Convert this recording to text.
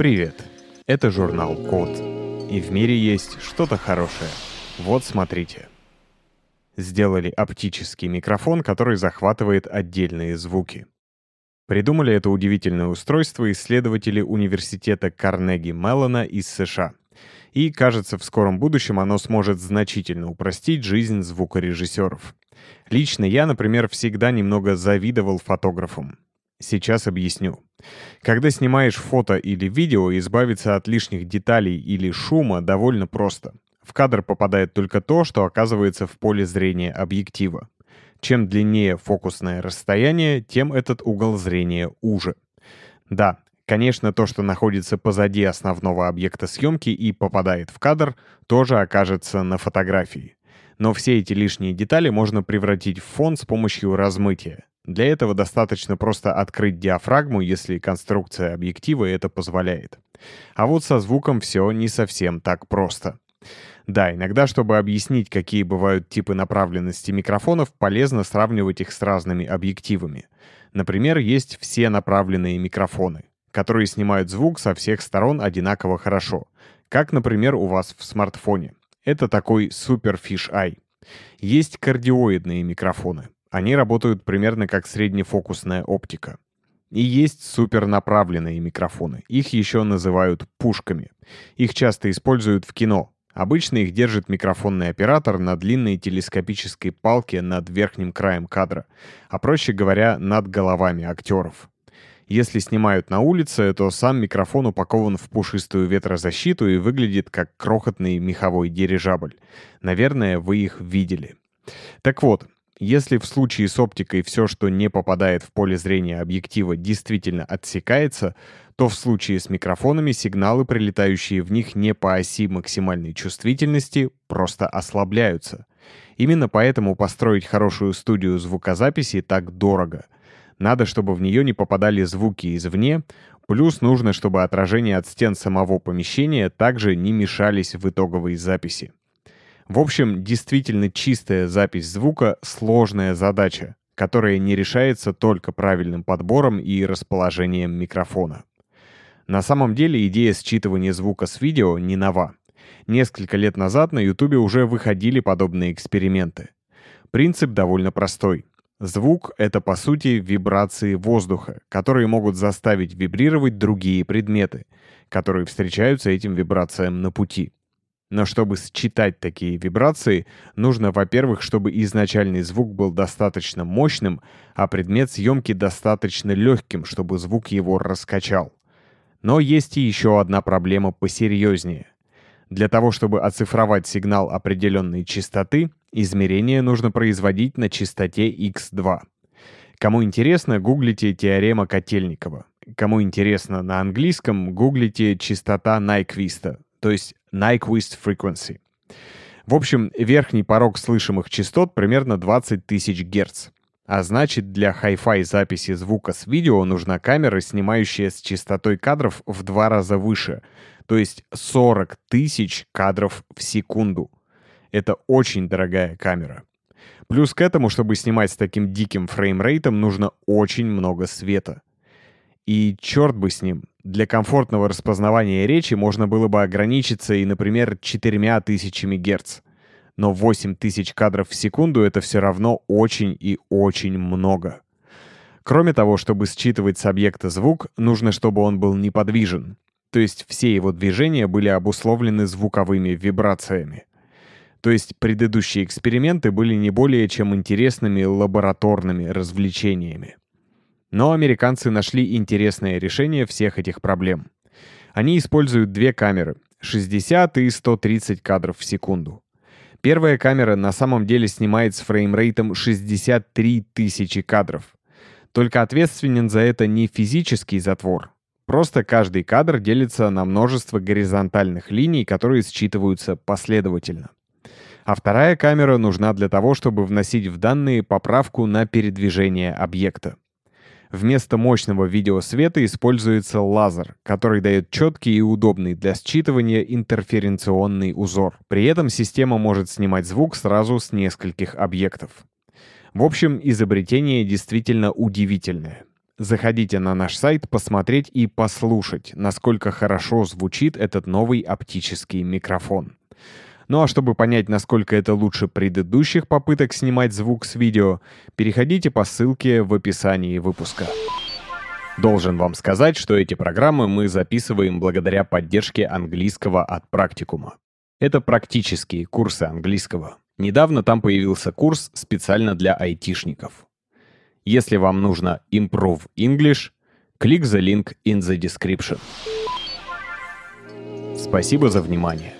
Привет! Это журнал Код. И в мире есть что-то хорошее. Вот смотрите. Сделали оптический микрофон, который захватывает отдельные звуки. Придумали это удивительное устройство исследователи университета Карнеги Меллона из США. И, кажется, в скором будущем оно сможет значительно упростить жизнь звукорежиссеров. Лично я, например, всегда немного завидовал фотографам. Сейчас объясню. Когда снимаешь фото или видео, избавиться от лишних деталей или шума довольно просто. В кадр попадает только то, что оказывается в поле зрения объектива. Чем длиннее фокусное расстояние, тем этот угол зрения уже. Да, конечно, то, что находится позади основного объекта съемки и попадает в кадр, тоже окажется на фотографии. Но все эти лишние детали можно превратить в фон с помощью размытия. Для этого достаточно просто открыть диафрагму, если конструкция объектива это позволяет. А вот со звуком все не совсем так просто. Да, иногда, чтобы объяснить, какие бывают типы направленности микрофонов, полезно сравнивать их с разными объективами. Например, есть все направленные микрофоны, которые снимают звук со всех сторон одинаково хорошо, как, например, у вас в смартфоне. Это такой Fish Eye. Есть кардиоидные микрофоны. Они работают примерно как среднефокусная оптика. И есть супернаправленные микрофоны. Их еще называют пушками. Их часто используют в кино. Обычно их держит микрофонный оператор на длинной телескопической палке над верхним краем кадра, а проще говоря, над головами актеров. Если снимают на улице, то сам микрофон упакован в пушистую ветрозащиту и выглядит как крохотный меховой дирижабль. Наверное, вы их видели. Так вот, если в случае с оптикой все, что не попадает в поле зрения объектива, действительно отсекается, то в случае с микрофонами сигналы, прилетающие в них не по оси максимальной чувствительности, просто ослабляются. Именно поэтому построить хорошую студию звукозаписи так дорого. Надо, чтобы в нее не попадали звуки извне, плюс нужно, чтобы отражения от стен самого помещения также не мешались в итоговой записи. В общем, действительно чистая запись звука — сложная задача, которая не решается только правильным подбором и расположением микрофона. На самом деле идея считывания звука с видео не нова. Несколько лет назад на YouTube уже выходили подобные эксперименты. Принцип довольно простой. Звук — это, по сути, вибрации воздуха, которые могут заставить вибрировать другие предметы, которые встречаются этим вибрациям на пути. Но чтобы считать такие вибрации, нужно, во-первых, чтобы изначальный звук был достаточно мощным, а предмет съемки достаточно легким, чтобы звук его раскачал. Но есть и еще одна проблема посерьезнее. Для того, чтобы оцифровать сигнал определенной частоты, измерение нужно производить на частоте x2. Кому интересно, гуглите теорема Котельникова. Кому интересно на английском, гуглите частота Найквиста, то есть Nyquist Frequency. В общем, верхний порог слышимых частот примерно 20 тысяч Гц. А значит, для Hi-Fi записи звука с видео нужна камера, снимающая с частотой кадров в два раза выше, то есть 40 тысяч кадров в секунду. Это очень дорогая камера. Плюс к этому, чтобы снимать с таким диким фреймрейтом, нужно очень много света. И черт бы с ним, для комфортного распознавания речи можно было бы ограничиться и, например, 4000 Гц. Но 8000 кадров в секунду — это все равно очень и очень много. Кроме того, чтобы считывать с объекта звук, нужно, чтобы он был неподвижен. То есть все его движения были обусловлены звуковыми вибрациями. То есть предыдущие эксперименты были не более чем интересными лабораторными развлечениями. Но американцы нашли интересное решение всех этих проблем. Они используют две камеры — 60 и 130 кадров в секунду. Первая камера на самом деле снимает с фреймрейтом 63 тысячи кадров. Только ответственен за это не физический затвор. Просто каждый кадр делится на множество горизонтальных линий, которые считываются последовательно. А вторая камера нужна для того, чтобы вносить в данные поправку на передвижение объекта. Вместо мощного видеосвета используется лазер, который дает четкий и удобный для считывания интерференционный узор. При этом система может снимать звук сразу с нескольких объектов. В общем, изобретение действительно удивительное. Заходите на наш сайт посмотреть и послушать, насколько хорошо звучит этот новый оптический микрофон. Ну а чтобы понять, насколько это лучше предыдущих попыток снимать звук с видео, переходите по ссылке в описании выпуска. Должен вам сказать, что эти программы мы записываем благодаря поддержке английского от практикума. Это практические курсы английского. Недавно там появился курс специально для айтишников. Если вам нужно Improve English, click the link in the description. Спасибо за внимание.